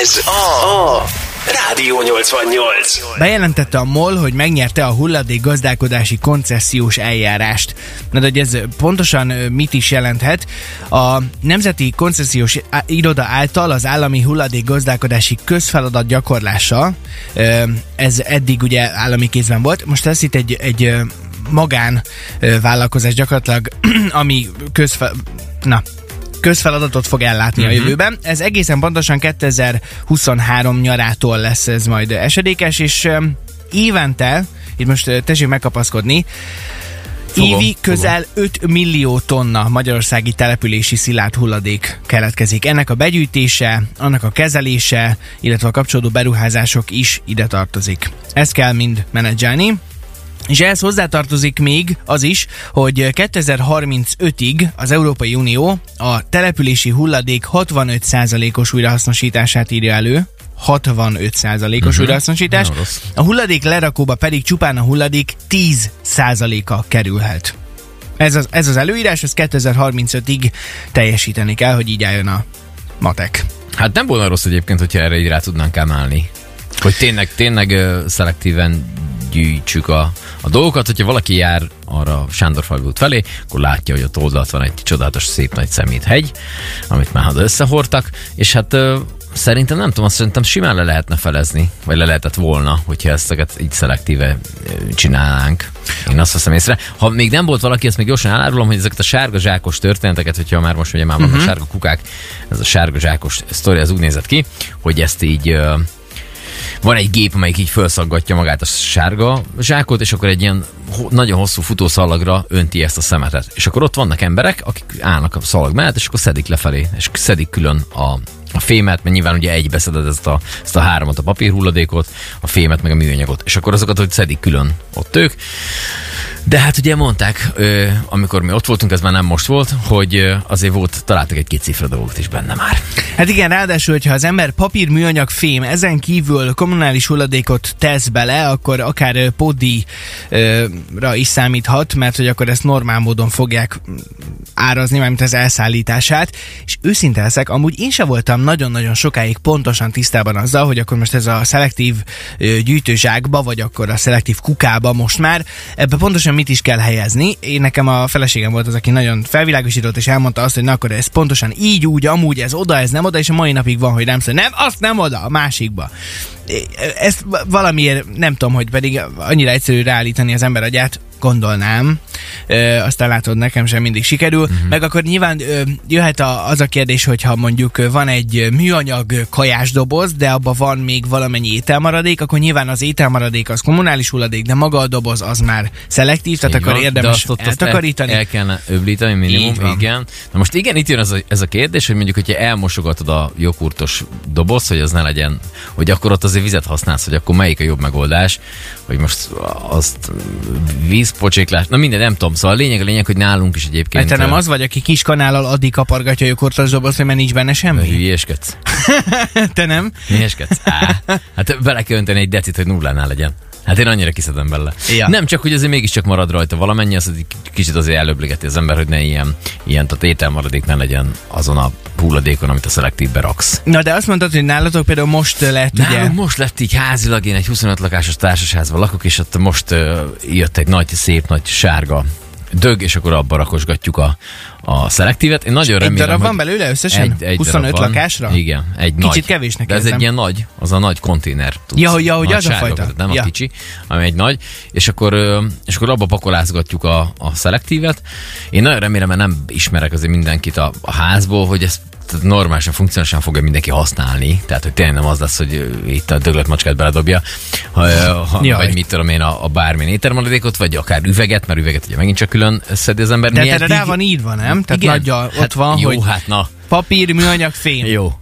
Ez a Rádió 88. Bejelentette a MOL, hogy megnyerte a hulladék gazdálkodási koncesziós eljárást. Na de hogy ez pontosan mit is jelenthet? A Nemzeti Koncesziós Iroda által az állami hulladék gazdálkodási közfeladat gyakorlása, ez eddig ugye állami kézben volt, most lesz itt egy, egy magán vállalkozás gyakorlatilag, ami közfe... Na, közfeladatot fog ellátni uh-huh. a jövőben. Ez egészen pontosan 2023 nyarától lesz ez majd esedékes, és évente, itt most tessék megkapaszkodni, Fogom, Évi közel 5 millió tonna magyarországi települési szilárd hulladék keletkezik. Ennek a begyűjtése, annak a kezelése, illetve a kapcsolódó beruházások is ide tartozik. Ezt kell mind menedzselni. És ehhez hozzátartozik még az is, hogy 2035-ig az Európai Unió a települési hulladék 65%-os újrahasznosítását írja elő. 65%-os uh-huh. újrahasznosítás. Nagyon rossz. A hulladék lerakóba pedig csupán a hulladék 10%-a kerülhet. Ez az, ez az előírás, ez 2035-ig teljesíteni kell, hogy így álljon a matek. Hát nem volna rossz egyébként, hogyha erre így rá tudnánk emelni. Hogy tényleg, tényleg ö, szelektíven gyűjtsük a, a dolgokat, hogyha valaki jár arra Sándorfalvi út felé, akkor látja, hogy ott oldalt van egy csodálatos szép nagy szeméthegy, amit már haza összehordtak, és hát szerintem nem tudom, azt szerintem simán le lehetne felezni, vagy le lehetett volna, hogyha ezeket így szelektíve csinálnánk. Én azt veszem észre. Ha még nem volt valaki, ezt még gyorsan elárulom, hogy ezeket a sárga zsákos történeteket, hogyha már most ugye már vannak uh-huh. sárga kukák, ez a sárga zsákos sztori, ez úgy nézett ki, hogy ezt így van egy gép, amelyik így felszaggatja magát a sárga zsákot, és akkor egy ilyen ho- nagyon hosszú futószalagra önti ezt a szemetet. És akkor ott vannak emberek, akik állnak a szalag mellett, és akkor szedik lefelé, és szedik külön a, a fémet, mert nyilván ugye egybeszeded ezt a, ezt a háromat, a papírhulladékot, a fémet, meg a műanyagot, és akkor azokat, hogy szedik külön ott ők. De hát ugye mondták, amikor mi ott voltunk, ez már nem most volt, hogy azért volt, találtak egy két cifra dolgot is benne már. Hát igen, ráadásul, hogyha az ember papír, műanyag, fém, ezen kívül kommunális hulladékot tesz bele, akkor akár ö, podíra is számíthat, mert hogy akkor ezt normál módon fogják mm, árazni, mármint az elszállítását, és őszinte leszek, amúgy én se voltam nagyon-nagyon sokáig pontosan tisztában azzal, hogy akkor most ez a szelektív gyűjtőzsákba, vagy akkor a szelektív kukába most már, ebbe pontosan mit is kell helyezni. Én nekem a feleségem volt az, aki nagyon felvilágosított, és elmondta azt, hogy na akkor ez pontosan így, úgy, amúgy, ez oda, ez nem oda, és a mai napig van, hogy nem szól. Nem, azt nem oda, a másikba. Ezt valamiért nem tudom, hogy pedig annyira egyszerű ráállítani az ember agyát, gondolnám. Ö, aztán látod, nekem sem mindig sikerül. Uh-huh. Meg akkor nyilván ö, jöhet a, az a kérdés, hogyha mondjuk van egy műanyag kajásdoboz, de abban van még valamennyi ételmaradék, akkor nyilván az ételmaradék az kommunális hulladék, de maga a doboz az már szelektív, tehát Így akkor van, de érdemes azt ott eltakarítani. El, el kellene öblíteni minimum, Így van. igen. Na most igen, itt jön ez a, ez a kérdés, hogy mondjuk, hogyha elmosogatod a joghurtos doboz, hogy az ne legyen, hogy akkor ott azért vizet használsz, hogy akkor melyik a jobb megoldás, hogy most azt vízpocséklás, na minden, nem tudom, szóval a lényeg a lényeg, hogy nálunk is egyébként. Hát te nem az vagy, aki kis kanállal addig kapargatja a joghurtos dobozt, mert nincs benne semmi? Hülyéskedsz. te nem? Hülyéskedsz. Á, hát bele kell önteni egy decit, hogy nullánál legyen. Hát én annyira kiszedem bele. Ja. Nem csak, hogy azért mégiscsak marad rajta valamennyi, az egy kicsit azért előbligeti az ember, hogy ne ilyen, ilyen tehát ételmaradék ne legyen azon a hulladékon, amit a szelektívbe raksz. Na de azt mondtad, hogy nálatok például most lett ugye... Nálunk most lett így házilag, én egy 25 lakásos társasházban lakok, és ott most uh, jött egy nagy, szép, nagy sárga dög, és akkor abba rakosgatjuk a, a szelektívet. Én nagyon Egy remélem, darab hogy van belőle összesen? egy, egy 25 darab van. lakásra? Igen, egy Kicsit nagy. kevésnek De ez érzem. egy ilyen nagy, az a nagy konténer. Tudsz, Ja, ja, hogy az a fajta. tehát Nem Ja. a kicsi, hanem egy nagy, és akkor, és akkor abba pakolázgatjuk a, a szelektívet. Én nagyon remélem, mert nem ismerek azért mindenkit a, a házból, hogy ezt tehát normálisan, funkcionálisan fogja mindenki használni. Tehát, hogy tényleg nem az lesz, hogy itt a döglött macskát beledobja, ha, ha, Jaj. vagy mit tudom én, a, a bármilyen ételmaradékot, vagy akár üveget, mert üveget ugye megint csak külön szedi az ember. De erre rá van írva, nem? Tehát Igen. nagyja ott hát van, jó, hogy hát na. papír, műanyag, fém. Jó.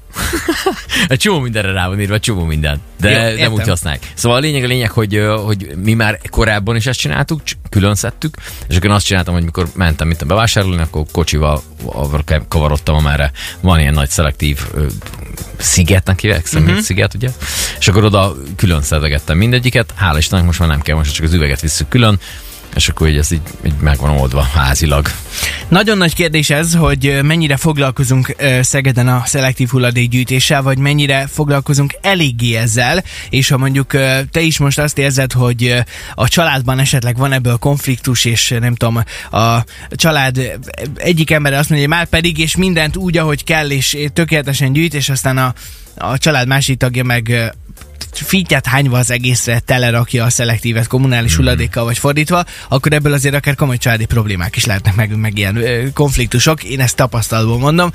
Egy csomó mindenre rá van írva, csomó minden. De Jó, értem. nem úgy használják. Szóval a lényeg a lényeg, hogy, hogy mi már korábban is ezt csináltuk, külön szedtük, és akkor azt csináltam, hogy mikor mentem mit bevásárolni, akkor kocsival kavarodtam, amerre van ilyen nagy szelektív szigetnek hívják, szemét uh-huh. sziget, ugye? És akkor oda külön szedegettem mindegyiket, hála Istennek most már nem kell, most csak az üveget visszük külön, és akkor így ez így, így meg van oldva házilag. Nagyon nagy kérdés ez, hogy mennyire foglalkozunk Szegeden a szelektív hulladékgyűjtéssel, vagy mennyire foglalkozunk eléggé ezzel, és ha mondjuk te is most azt érzed, hogy a családban esetleg van ebből konfliktus, és nem tudom, a család egyik ember azt mondja, hogy már pedig, és mindent úgy, ahogy kell, és tökéletesen gyűjt, és aztán a, a család másik tagja meg ö, fittyát hányva az egészre telerakja a szelektívet kommunális hulladékkal, vagy fordítva, akkor ebből azért akár komoly családi problémák is lehetnek meg, meg ilyen ö, konfliktusok. Én ezt tapasztalatból mondom.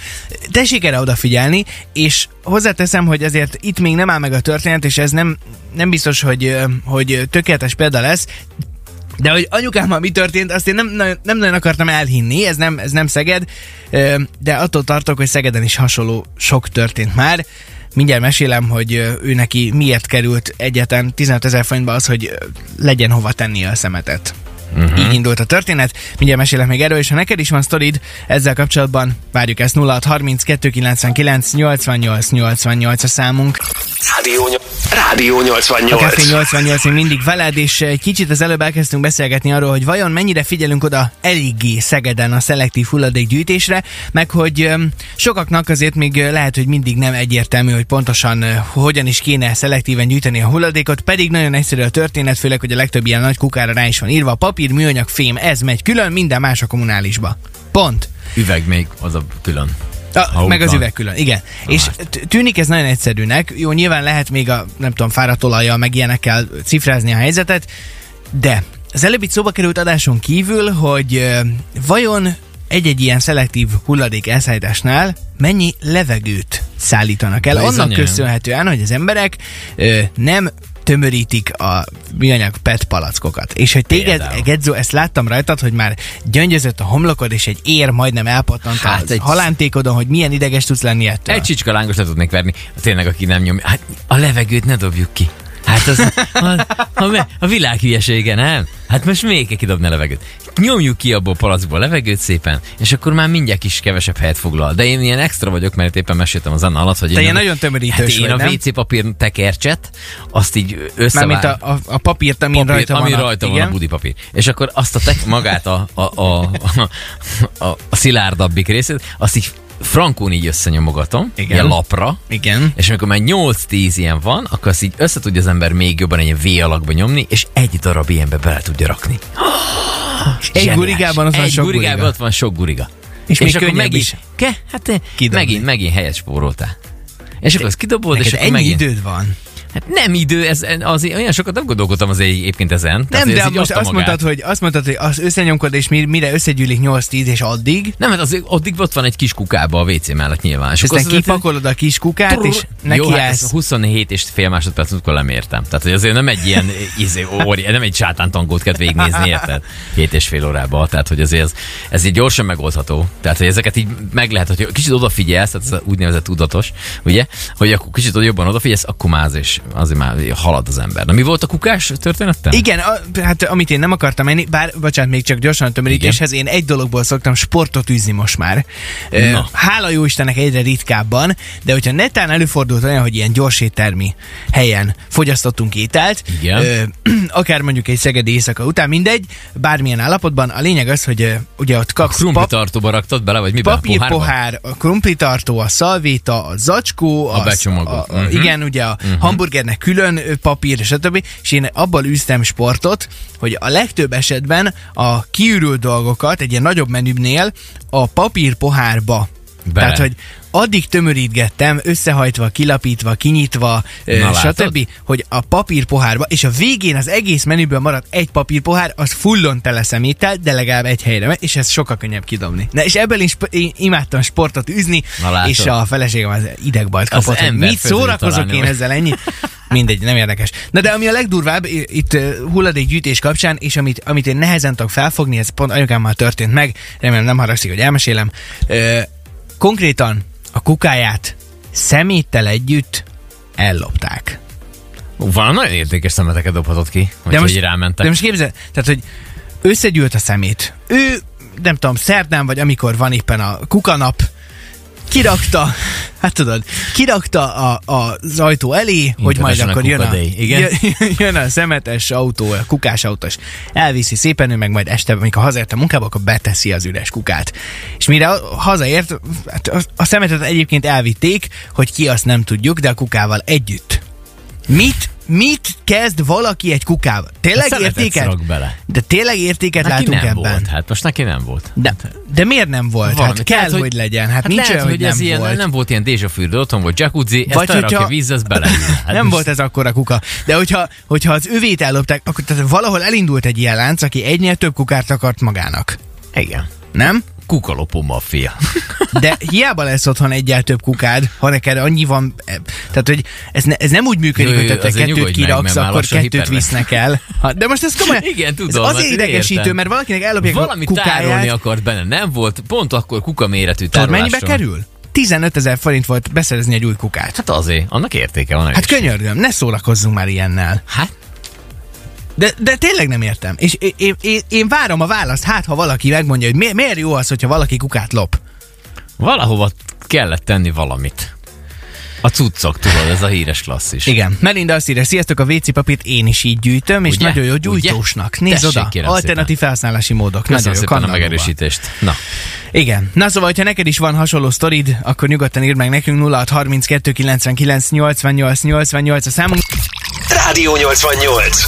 Tessék erre odafigyelni, és hozzáteszem, hogy azért itt még nem áll meg a történet, és ez nem, nem biztos, hogy, hogy tökéletes példa lesz, de hogy anyukámmal mi történt, azt én nem, nem nagyon akartam elhinni, ez nem, ez nem Szeged, de attól tartok, hogy Szegeden is hasonló sok történt már. Mindjárt mesélem, hogy ő neki miért került egyetlen 15 ezer forintba az, hogy legyen hova tenni a szemetet. Uh-huh. Így indult a történet. Mindjárt mesélek még erről, és ha neked is van sztorid ezzel kapcsolatban, várjuk ezt 0630 299 88 88 a számunk. Rádió, Rádió A 88. Café 88 még mindig veled, és egy kicsit az előbb elkezdtünk beszélgetni arról, hogy vajon mennyire figyelünk oda eléggé Szegeden a szelektív hulladékgyűjtésre, meg hogy sokaknak azért még lehet, hogy mindig nem egyértelmű, hogy pontosan hogyan is kéne szelektíven gyűjteni a hulladékot, pedig nagyon egyszerű a történet, főleg, hogy a legtöbb ilyen nagy kukára rá is van írva, papír, műanyag, fém, ez megy külön, minden más a kommunálisba. Pont. Üveg még, az a külön. A, meg az üveg külön, igen. És t- tűnik ez nagyon egyszerűnek. Jó, nyilván lehet még a, nem tudom, fáradt olajjal, meg ilyenekkel cifrázni a helyzetet, de az előbb itt szóba került adáson kívül, hogy vajon egy-egy ilyen szelektív hulladék elszállításnál mennyi levegőt szállítanak el. Bizony. Annak köszönhetően, hogy az emberek ö, nem tömörítik a műanyag PET palackokat. És hogy téged. Gedzo, ezt láttam rajtad, hogy már gyöngyözött a homlokod, és egy ér majdnem elpattant Hát egy- egy... halántékodon, hogy milyen ideges tudsz lenni ettől. Egy csicska lángos le tudnék verni. Tényleg, aki nem nyomja. Hát a levegőt ne dobjuk ki. Hát az a, a, a világ hülyesége, nem? Hát most még kell kidobni a levegőt. Nyomjuk ki abból a palackból a levegőt szépen, és akkor már mindjárt is kevesebb helyet foglal. De én ilyen extra vagyok, mert éppen meséltem az Anna alatt, hogy Te én ilyen a- nagyon tömörítős hát én vagy, a? WC papír tekercset, azt így összevár... Mármint a, a, a papírt, amin papír, rajta ami van. a, rajta igen? van a budi papír. És akkor azt a tek, magát a, a, a, a, a, a szilárdabbik részét, azt így frankón így összenyomogatom, Igen. ilyen lapra, Igen. és amikor már 8-10 ilyen van, akkor azt így össze tudja az ember még jobban egy V alakba nyomni, és egy darab ilyenbe bele tudja rakni. Egy Zseniális. gurigában van egy sok gurigában guriga. ott van sok guriga. És még akkor megint, is. Ke? Hát eh, Kidobni. megint, megint helyet spóroltál. És akkor azt kidobod, és Neked akkor ennyi megint... időd van. Hát nem idő, ez, az, olyan sokat nem gondolkodtam az egyébként ezen. Nem, de így most azt magát. mondtad, hogy, azt mondtad, hogy az összenyomkod, és mi- mire összegyűlik 8-10 és addig, Nem, hát az, addig ott van egy kis kukába a WC mellett nyilván. és aztán azt- kipakolod a kis kukát, és neki Jó, hát állsz. ezt 27 és fél másodperc múltkor lemértem. Tehát, hogy azért nem egy ilyen, izé, óri, nem egy sátántangót kell végignézni, érted? 7 és fél órába. Tehát, hogy azért ez, ez így gyorsan megoldható. Tehát, hogy ezeket így meg lehet, hogy kicsit odafigyelsz, tehát ez úgynevezett tudatos, ugye? Hogy akkor kicsit jobban odafigyelsz, akkor már az is, azért már halad az ember. Na mi volt a kukás története? Igen, a, hát amit én nem akartam menni, bár, bocsánat, még csak gyorsan a tömörítéshez, én egy dologból szoktam sportot űzni most már. Na. Hála jó Istennek egyre ritkábban, de hogyha netán előfordult olyan, hogy ilyen gyors éttermi helyen fogyasztottunk ételt, Igen. Ö, akár mondjuk egy szegedi éjszaka után, mindegy, bármilyen állapotban, a lényeg az, hogy ugye ott A kapsz krumpli pap, tartóba raktad bele, vagy miben? Pohárba? papírpohár, a krumplitartó, a szalvéta, a zacskó, A az- becsomagolt. A, a, Mhm. Igen, ugye a hamburgernek külön papír, stb. És én abból űztem sportot, hogy a legtöbb esetben a kiürült dolgokat egy ilyen nagyobb menübnél a papír pohárba Bele. Tehát, hogy addig tömörítgettem, összehajtva, kilapítva, kinyitva, ö, Na, stb., hogy a papírpohárba, és a végén az egész menüből maradt egy papírpohár, az fullon tele szeméttel, de legalább egy helyre megy, és ez sokkal könnyebb kidobni. Na, és ebből is én imádtam sportot Na, látod? és a feleségem az idegbajt Az kapott, hogy ember mit szórakozok én ezzel ennyi. Mindegy, nem érdekes. Na de ami a legdurvább itt hulladékgyűjtés kapcsán, és amit, amit én nehezen tudok felfogni, ez pont anyukámmal történt meg, remélem nem haragszik, hogy elmesélem. Uh, konkrétan a kukáját szeméttel együtt ellopták. Valami nagyon értékes szemeteket dobhatott ki, hogy most- így rámentek. De most képzel, tehát, hogy összegyűlt a szemét. Ő, nem tudom, szerdán vagy amikor van éppen a kukanap, kirakta, hát tudod, kirakta a, a, az ajtó elé, hogy majd akkor jön a, igen. jön, a szemetes autó, a kukás autós, elviszi szépen, ő meg majd este, amikor hazaért a munkába, akkor beteszi az üres kukát. És mire hazaért, hát a, a szemetet egyébként elvitték, hogy ki azt nem tudjuk, de a kukával együtt. Mit mit kezd valaki egy kukával? Tényleg Szemetet értéket? bele. De tényleg értéket Neki látunk nem ebben? volt, hát most neki nem volt. De, de miért nem volt? Valami. Hát kell, Lehet, hogy, hogy- legyen. Hát, Hát nincs lehet, olyan, hogy, hogy nem ez ilyen, volt. nem volt ilyen déja fürdő, otthon volt jacuzzi, ezt Vagy hogyha- a víz, az bele. Hát nem most- volt ez akkor a kuka. De hogyha, hogyha az övét ellopták, akkor tehát valahol elindult egy ilyen lánc, aki egynél több kukát akart magának. Igen. Nem? Kukalopó maffia. De hiába lesz otthon egyel több kukád, ha neked annyi van... eh, Tehát, hogy ez, ne, ez nem úgy működik, Jó, hogy te kettőt meg, kiraksz, már akkor kettőt hiperven- visznek el. Ha, de most ez komolyan... Igen, tudom, Ez azért idegesítő, értem. mert valakinek ellopják Valami a tárolni kukáját. akart benne, nem volt, pont akkor kuka méretű Tudod, tárolásra. mennyibe kerül? 15 ezer forint volt beszerezni egy új kukát. Hát azért, annak értéke van. Hát könyörgöm, ne szórakozzunk már ilyennel. Hát De, de tényleg nem értem. És én, én, én, várom a választ, hát ha valaki megmondja, hogy mi, miért jó az, hogyha valaki kukát lop. valahova kellett tenni valamit. A cuccok, tudod, ez a híres klasszis. Igen. Melinda azt írja, sziasztok, a WC papírt én is így gyűjtöm, és Ugye? nagyon jó Ugye? gyújtósnak. Nézd Tessék, oda, alternatív felhasználási módok. Köszönöm nagyon jó, szépen a kannalóval. megerősítést. Na, Igen. Na szóval, hogyha neked is van hasonló sztorid, akkor nyugodtan írd meg nekünk 0632 99 88 88 a számunk. Rádió 88.